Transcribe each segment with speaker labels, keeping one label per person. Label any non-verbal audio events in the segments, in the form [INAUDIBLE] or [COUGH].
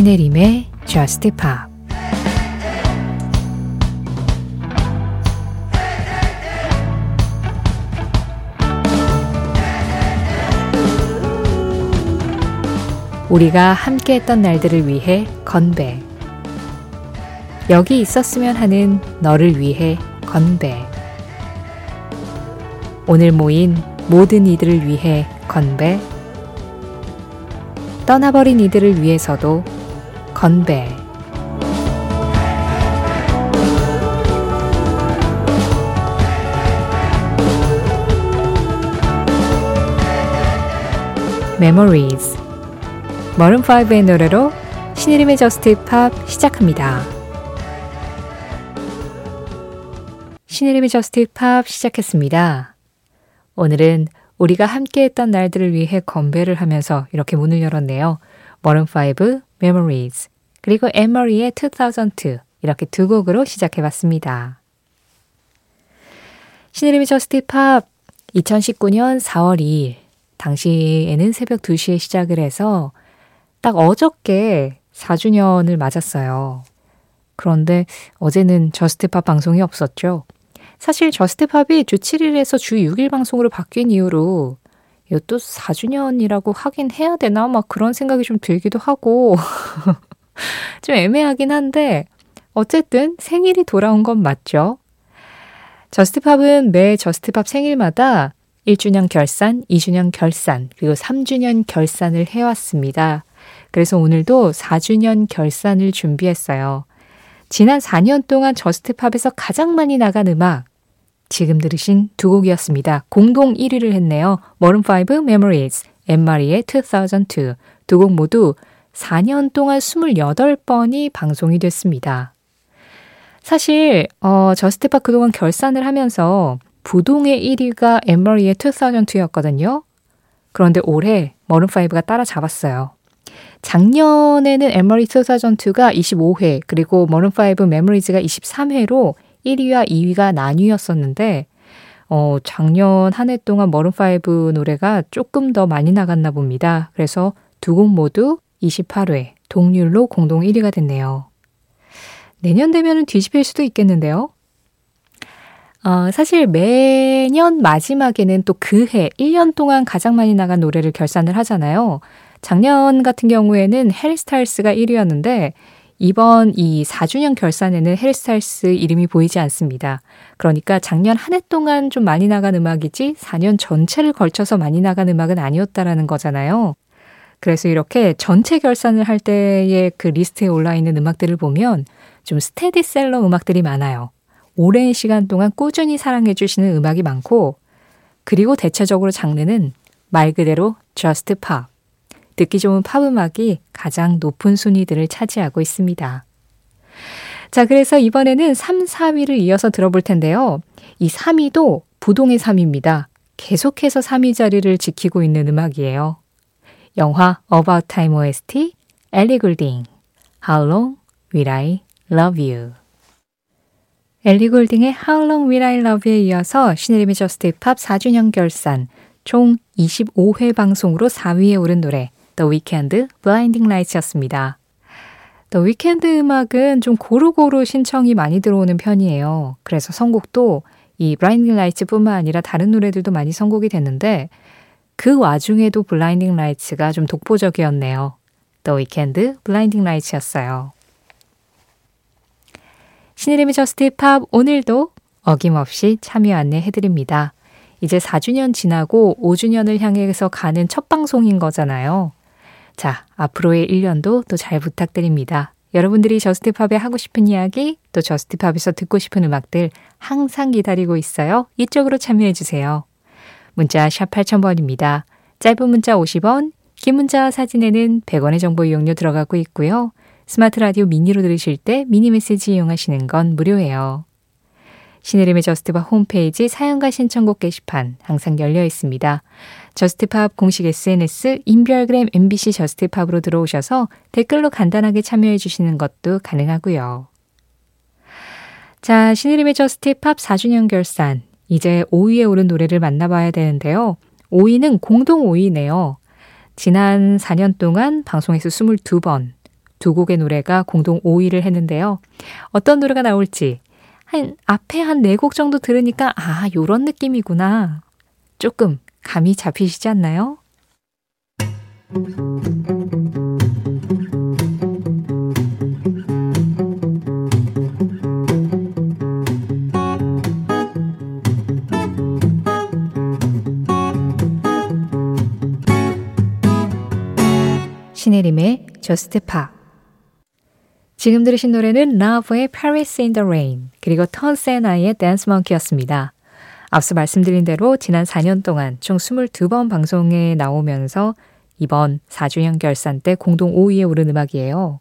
Speaker 1: 신혜림의 Just Pop 우리가 함께 했던 날들을 위해 건배. 여기 있었으면 하는 너를 위해 건배. 오늘 모인 모든 이들을 위해 건배. 떠나버린 이들을 위해서도 건배. Memories Maroon 5의 노래로 신혜림의 JUST POP 시작합니다. 신혜림의 JUST POP 시작했습니다. 오늘은 우리가 함께 했던 날들을 위해 건배를 하면서 이렇게 문을 열었네요. 마룬5 Memories 그리고 앤 마리의 2002 이렇게 두 곡으로 시작해봤습니다. 신혜림의 JUST POP 2019년 4월 2일 당시에는 새벽 2시에 시작을 해서 딱 어저께 4주년을 맞았어요. 그런데 어제는 JUST POP 방송이 없었죠. 사실 JUST POP이 주 7일에서 주 6일 방송으로 바뀐 이후로 이것도 4주년이라고 하긴 해야 되나? 막 그런 생각이 좀 들기도 하고 [LAUGHS] [LAUGHS] 좀 애매하긴 한데 어쨌든 생일이 돌아온 건 맞죠. JUST POP은 매 JUST POP 생일마다 1주년 결산, 2주년 결산, 그리고 3주년 결산을 해왔습니다. 그래서 오늘도 4주년 결산을 준비했어요. 지난 4년 동안 JUST POP에서 가장 많이 나간 음악, 지금 들으신 두 곡이었습니다. 공동 1위를 했네요. 마룬5 Memories, 앤 마리의 2002. 두 곡 모두 4년 동안 28번이 방송이 됐습니다. 사실 어, JUST POP 그동안 결산을 하면서 부동의 1위가 앤 마리의 2002였거든요. 그런데 올해 마룬5가 따라잡았어요. 작년에는 엠머리 2002가 25회, 그리고 머른5 메모리즈가 23회로 1위와 2위가 나뉘었었는데, 어, 작년 한 해 동안 머른5 노래가 조금 더 많이 나갔나 봅니다. 그래서 두 곡 모두 28회, 동률로 공동 1위가 됐네요. 내년 되면은 뒤집힐 수도 있겠는데요. 어, 사실 매년 마지막에는 또 그 해, 1년 동안 가장 많이 나간 노래를 결산을 하잖아요. 작년 같은 경우에는 해리 스타일스가 1위였는데 이번 이 4주년 결산에는 해리 스타일스 이름이 보이지 않습니다. 그러니까 작년 한 해 동안 좀 많이 나간 음악이지 4년 전체를 걸쳐서 많이 나간 음악은 아니었다라는 거잖아요. 그래서 이렇게 전체 결산을 할 때의 그 리스트에 올라 있는 음악들을 보면 좀 스테디셀러 음악들이 많아요. 오랜 시간 동안 꾸준히 사랑해 주시는 음악이 많고 그리고 대체적으로 장르는 말 그대로 just pop. 듣기 좋은 팝 음악이 가장 높은 순위들을 차지하고 있습니다. 자, 그래서 이번에는 3, 4위를 이어서 들어볼 텐데요. 이 3위도 부동의 3위입니다. 계속해서 3위 자리를 지키고 있는 음악이에요. 영화 About Time OST, 엘리 굴딩, How Long Will I Love You. 엘리 골딩의 How Long Will I Love You에 이어서 신혜림의 JUST POP 4주년 결산 총 25회 방송으로 4위에 오른 노래 The Weeknd Blinding Lights였습니다. The Weeknd 음악은 좀 고루고루 신청이 많이 들어오는 편이에요. 그래서 선곡도 이 Blinding Lights 뿐만 아니라 다른 노래들도 많이 선곡이 됐는데 그 와중에도 Blinding Lights가 좀 독보적이었네요. The Weeknd Blinding Lights였어요. 신혜림의 JUST POP 오늘도 어김없이 참여 안내해드립니다. 이제 4주년 지나고 5주년을 향해서 가는 첫 방송인 거잖아요. 자, 앞으로의 1년도 또 잘 부탁드립니다. 여러분들이 JUST POP에 하고 싶은 이야기, 또 JUST POP에서 듣고 싶은 음악들 항상 기다리고 있어요. 이쪽으로 참여해 주세요. 문자 샵 8000번입니다. 짧은 문자 50원, 긴 문자 사진에는 100원의 정보 이용료 들어가고 있고요. 스마트 라디오 미니로 들으실 때 미니 메시지 이용하시는 건 무료예요. 신혜림의 JUST POP 홈페이지 사연과 신청곡 게시판 항상 열려 있습니다. JUST POP 공식 SNS 인별그램 MBC JUST POP으로 들어오셔서 댓글로 간단하게 참여해 주시는 것도 가능하고요. 자, 신혜림의 JUST POP 4주년 결산. 이제 5위에 오른 노래를 만나봐야 되는데요. 5위는 공동 5위네요. 지난 4년 동안 방송에서 22번, 두 곡의 노래가 공동 5위를 했는데요. 어떤 노래가 나올지 한 앞에 한 네 곡 정도 들으니까 아, 요런 느낌이구나. 조금 감이 잡히시지 않나요? Pop 지금 들으신 노래는 라브의 Paris in the Rain 그리고 턴세나의 Dance Monkey였습니다. 앞서 말씀드린 대로 지난 4년 동안 총 22번 방송에 나오면서 이번 4주년 결산 때 공동 5위에 오른 음악이에요.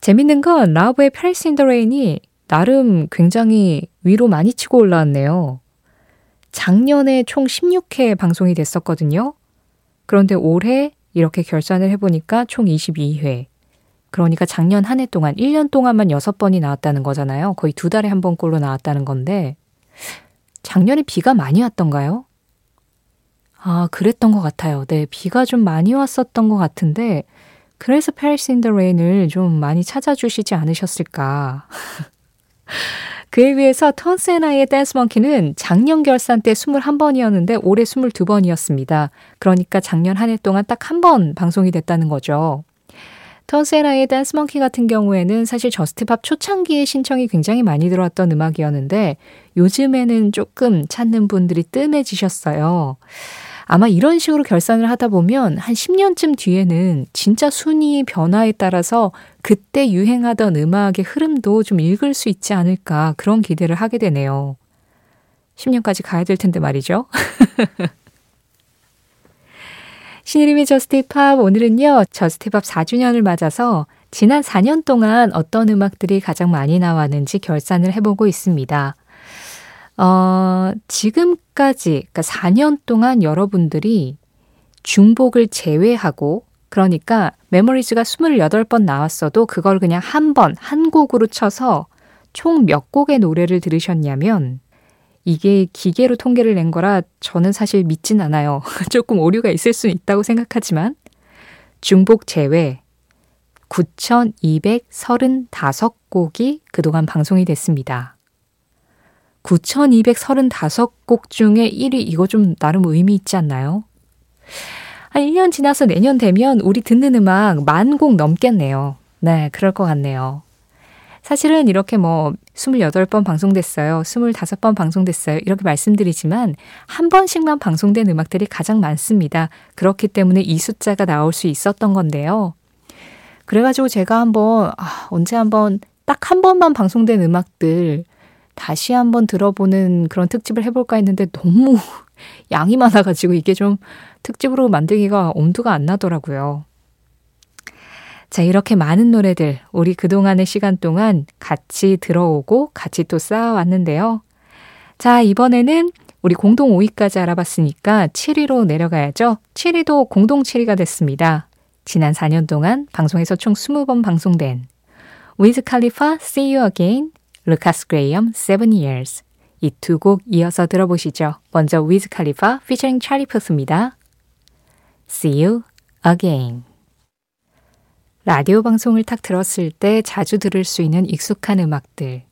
Speaker 1: 재밌는 건 라브의 Paris in the Rain이 나름 굉장히 위로 많이 치고 올라왔네요. 작년에 총 16회 방송이 됐었거든요. 그런데 올해 이렇게 결산을 해보니까 총 22회. 그러니까 작년 한 해 동안, 1년 동안만 6번이 나왔다는 거잖아요. 거의 두 달에 한 번꼴로 나왔다는 건데, 작년에 비가 많이 왔던가요? 아, 그랬던 것 같아요. 네, 비가 좀 많이 왔었던 것 같은데, 그래서 Paris in the Rain을 좀 많이 찾아주시지 않으셨을까. [LAUGHS] 그에 비해서 턴세나의 댄스 먼키는 작년 결산 때 21번이었는데 올해 22번이었습니다. 그러니까 작년 한 해 동안 딱 한 번 방송이 됐다는 거죠. Tones and I의 Dance Monkey 같은 경우에는 사실 JUST POP 초창기에 신청이 굉장히 많이 들어왔던 음악이었는데 요즘에는 조금 찾는 분들이 뜸해지셨어요. 아마 이런 식으로 결산을 하다 보면 한 10년쯤 뒤에는 진짜 순위 변화에 따라서 그때 유행하던 음악의 흐름도 좀 읽을 수 있지 않을까 그런 기대를 하게 되네요. 10년까지 가야 될 텐데 말이죠. [LAUGHS] 신의림의 저스티팝 오늘은요. 저스티팝 4주년을 맞아서 지난 4년 동안 어떤 음악들이 가장 많이 나왔는지 결산을 해보고 있습니다. 어, 지금까지, 그러니까 4년 동안 여러분들이 중복을 제외하고, 그러니까 메모리즈가 28번 나왔어도 그걸 그냥 한 번, 한 곡으로 쳐서 총 몇 곡의 노래를 들으셨냐면, 이게 기계로 통계를 낸 거라 저는 사실 믿진 않아요. [LAUGHS] 조금 오류가 있을 수는 있다고 생각하지만, 중복 제외 9,235곡이 그동안 방송이 됐습니다. 9,235곡 중에 1위 이거 좀 나름 의미 있지 않나요? 한 1년 지나서 내년 되면 우리 듣는 음악 만 곡 넘겠네요. 네, 그럴 것 같네요. 사실은 이렇게 뭐 28번 방송됐어요. 25번 방송됐어요. 이렇게 말씀드리지만 한 번씩만 방송된 음악들이 가장 많습니다. 그렇기 때문에 이 숫자가 나올 수 있었던 건데요. 그래가지고 제가 한번, 아, 언제 한번 딱 한 번만 방송된 음악들 다시 한번 들어보는 그런 특집을 해볼까 했는데 너무 [LAUGHS] 양이 많아가지고 이게 좀 특집으로 만들기가 엄두가 안 나더라고요. 자, 이렇게 많은 노래들 우리 그동안의 시간 동안 같이 들어오고 같이 또 쌓아왔는데요. 자, 이번에는 우리 공동 5위까지 알아봤으니까 7위로 내려가야죠. 7위도 공동 7위가 됐습니다. 지난 4년 동안 방송에서 총 20번 방송된 위즈 칼리파 See You Again 루카스 그레이엄 Seven Years 이 두 곡 이어서 들어보시죠. 먼저 위즈 칼리파 피처링 찰리 푸스입니다. See You Again 라디오 방송을 탁 들었을 때 자주 들을 수 있는 익숙한 음악들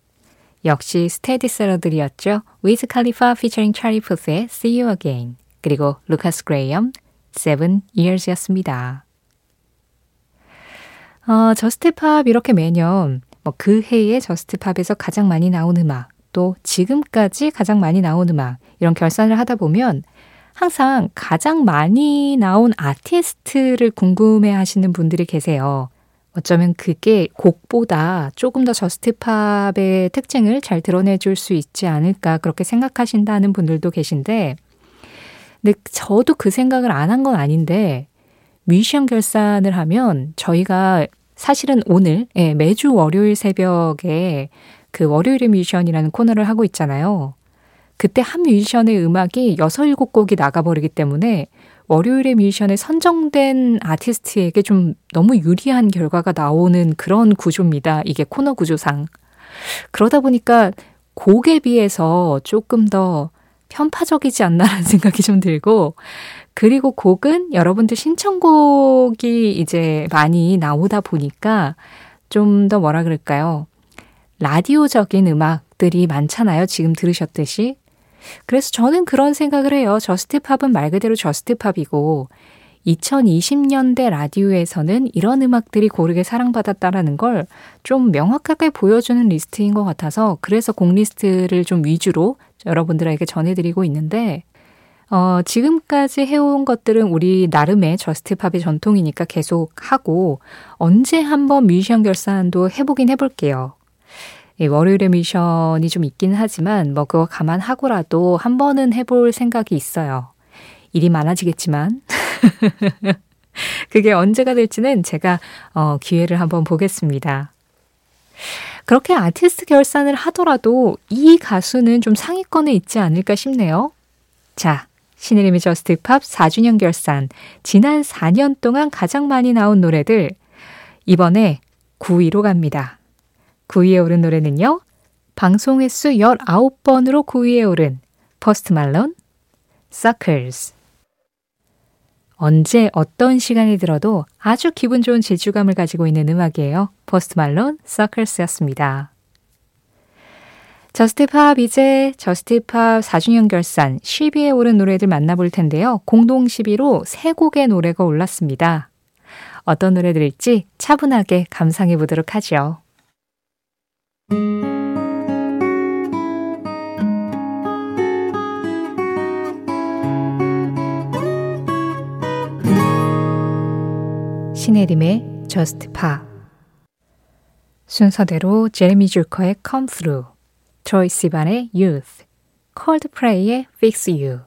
Speaker 1: 역시 스테디 셀러들이었죠. 위즈 칼리파 피처링 찰리 푸스의 See You Again 그리고 루카스 그레이엄 Seven Years였습니다. 어, JUST POP 이렇게 매년 뭐 그 해에 JUST POP에서 가장 많이 나온 음악, 또 지금까지 가장 많이 나온 음악, 이런 결산을 하다 보면 항상 가장 많이 나온 아티스트를 궁금해 하시는 분들이 계세요. 어쩌면 그게 곡보다 조금 더 JUST POP의 특징을 잘 드러내 줄 수 있지 않을까 그렇게 생각하신다는 분들도 계신데, 근데 저도 그 생각을 안 한 건 아닌데, 뮤지션 결산을 하면 저희가 사실은 오늘 예, 매주 월요일 새벽에 그 월요일의 뮤지션이라는 코너를 하고 있잖아요. 그때 한 뮤지션의 음악이 6, 7곡이 나가버리기 때문에 월요일의 뮤지션에 선정된 아티스트에게 좀 너무 유리한 결과가 나오는 그런 구조입니다. 이게 코너 구조상. 그러다 보니까 곡에 비해서 조금 더 편파적이지 않나라는 [LAUGHS] 생각이 좀 들고, 그리고 곡은 여러분들 신청곡이 이제 많이 나오다 보니까 좀 더 뭐라 그럴까요? 라디오적인 음악들이 많잖아요. 지금 들으셨듯이. 그래서 저는 그런 생각을 해요. Just Pop은 말 그대로 Just Pop이고 2020년대 라디오에서는 이런 음악들이 고르게 사랑받았다라는 걸 좀 명확하게 보여주는 리스트인 것 같아서 그래서 곡 리스트를 좀 위주로 여러분들에게 전해드리고 있는데 어, 지금까지 해온 것들은 우리 나름의 Just Pop의 전통이니까 계속 하고 언제 한번 뮤지션 결산도 해보긴 해볼게요. 예, 월요일에 뮤지션이 좀 있긴 하지만 뭐 그거 감안하고라도 한 번은 해볼 생각이 있어요. 일이 많아지겠지만 [LAUGHS] 그게 언제가 될지는 제가 어, 기회를 한번 보겠습니다. 그렇게 아티스트 결산을 하더라도 이 가수는 좀 상위권에 있지 않을까 싶네요. 자, 신혜림의 Just Pop 4주년 결산. 지난 4년 동안 가장 많이 나온 노래들. 이번에 9위로 갑니다. 9위에 오른 노래는요. 방송 횟수 19번으로 9위에 오른 포스트 말론, Circles. 언제 어떤 시간이 들어도 아주 기분 좋은 질주감을 가지고 있는 음악이에요. 포스트 말론, Circles였습니다. Just Pop 이제 Just Pop 4주년 결산 10위에 오른 노래들 만나볼 텐데요. 공동 10위로 세 곡의 노래가 올랐습니다. 어떤 노래들일지 차분하게 감상해 보도록 하죠. 신혜림의 Pa 순서대로 제레미 줄커의 Through, 트로이 시반의 Youth, 콜드프레이의 Fix You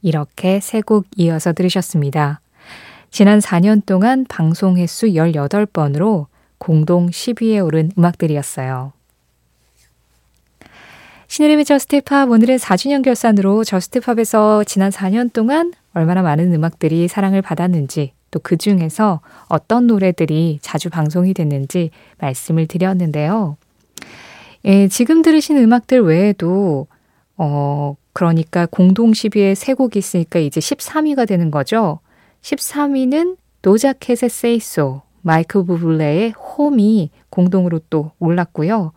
Speaker 1: 이렇게 세 곡 이어서 들으셨습니다. 지난 4년 동안 방송 횟수 18번으로 공동 10위에 오른 음악들이었어요. 신혜림의 Just Pop 오늘은 4주년 결산으로 Just Pop에서 지난 4년 동안 얼마나 많은 음악들이 사랑을 받았는지 또 그 중에서 어떤 노래들이 자주 방송이 됐는지 말씀을 드렸는데요. 예, 지금 들으신 음악들 외에도 어 그러니까 공동 10위에 세 곡이 있으니까 이제 13위가 되는 거죠. 13위는 노자켓의 Say So, 마이클 부블레의 홈이 공동으로 또 올랐고요.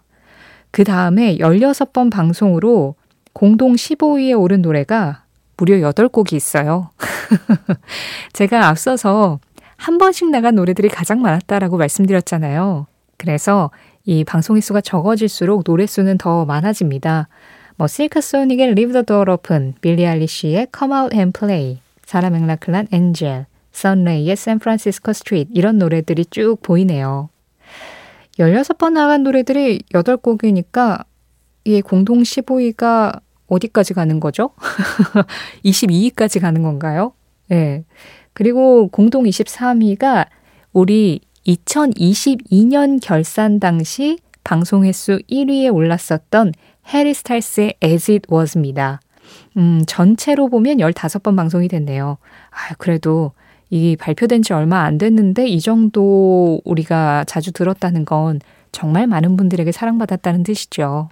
Speaker 1: 그 다음에 16번 방송으로 공동 15위에 오른 노래가 무려 8곡이 있어요. [LAUGHS] 제가 앞서서 한 번씩 나간 노래들이 가장 많았다라고 말씀드렸잖아요. 그래서 이 방송 횟수가 적어질수록 노래 수는 더 많아집니다. 뭐 실크 소닉의 Leave the Door Open, 빌리 아일리시의 Come Out and Play, 사라 맥라클란 Angel, 선라이의 San Francisco Street 이런 노래들이 쭉 보이네요. 16번 나간 노래들이 8곡이니까 이게 공동 15위가 어디까지 가는 거죠? [LAUGHS] 22위까지 가는 건가요? 네. 그리고 공동 23위가 우리 2022년 결산 당시 방송 횟수 1위에 올랐었던 해리 스타일스의 As It Was입니다. 음, 전체로 보면 15번 방송이 됐네요. 아, 그래도 이 발표된 지 얼마 안 됐는데 이 정도 우리가 자주 들었다는 건 정말 많은 분들에게 사랑받았다는 뜻이죠.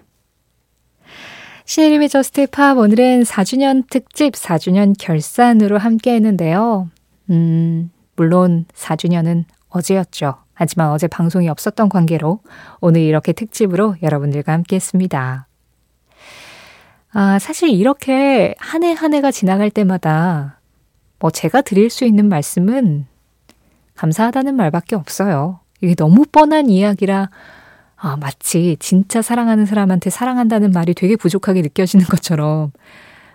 Speaker 1: 신혜림의 저스트 팝 오늘은 4주년 특집 4주년 결산으로 함께 했는데요. 음, 물론 4주년은 어제였죠. 하지만 어제 방송이 없었던 관계로 오늘 이렇게 특집으로 여러분들과 함께 했습니다. 아, 사실 이렇게 한 해 한 해가 지나갈 때마다 뭐 제가 드릴 수 있는 말씀은 감사하다는 말밖에 없어요. 이게 너무 뻔한 이야기라 아, 마치 진짜 사랑하는 사람한테 사랑한다는 말이 되게 부족하게 느껴지는 것처럼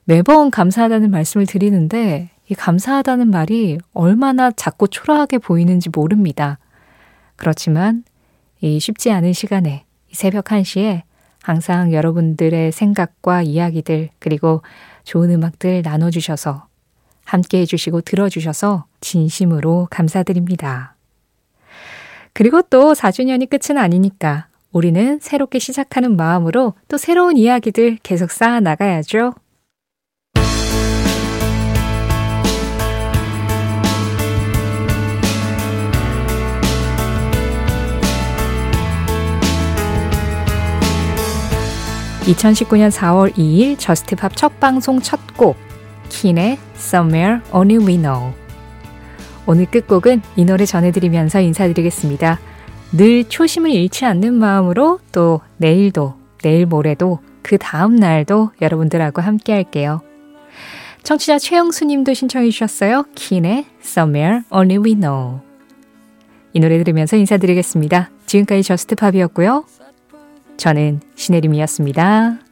Speaker 1: 매번 감사하다는 말씀을 드리는데 이 감사하다는 말이 얼마나 작고 초라하게 보이는지 모릅니다. 그렇지만 이 쉽지 않은 시간에 이 새벽 1시에 항상 여러분들의 생각과 이야기들 그리고 좋은 음악들 나눠주셔서 함께 해주시고 들어주셔서 진심으로 감사드립니다. 그리고 또 4주년이 끝은 아니니까 우리는 새롭게 시작하는 마음으로 또 새로운 이야기들 계속 쌓아 나가야죠. 2019년 4월 2일 Just Pop 첫 방송 첫 곡 킨의 Somewhere Only We Know 오늘 끝곡은 이 노래 전해드리면서 인사드리겠습니다. 늘 초심을 잃지 않는 마음으로 또 내일도 내일 모레도 그 다음 날도 여러분들하고 함께 할게요. 청취자 최영수 님도 신청해 주셨어요. 킨의 Somewhere Only We Know 이 노래 들으면서 인사드리겠습니다. 지금까지 Just Pop이었고요. 저는 신혜림이었습니다.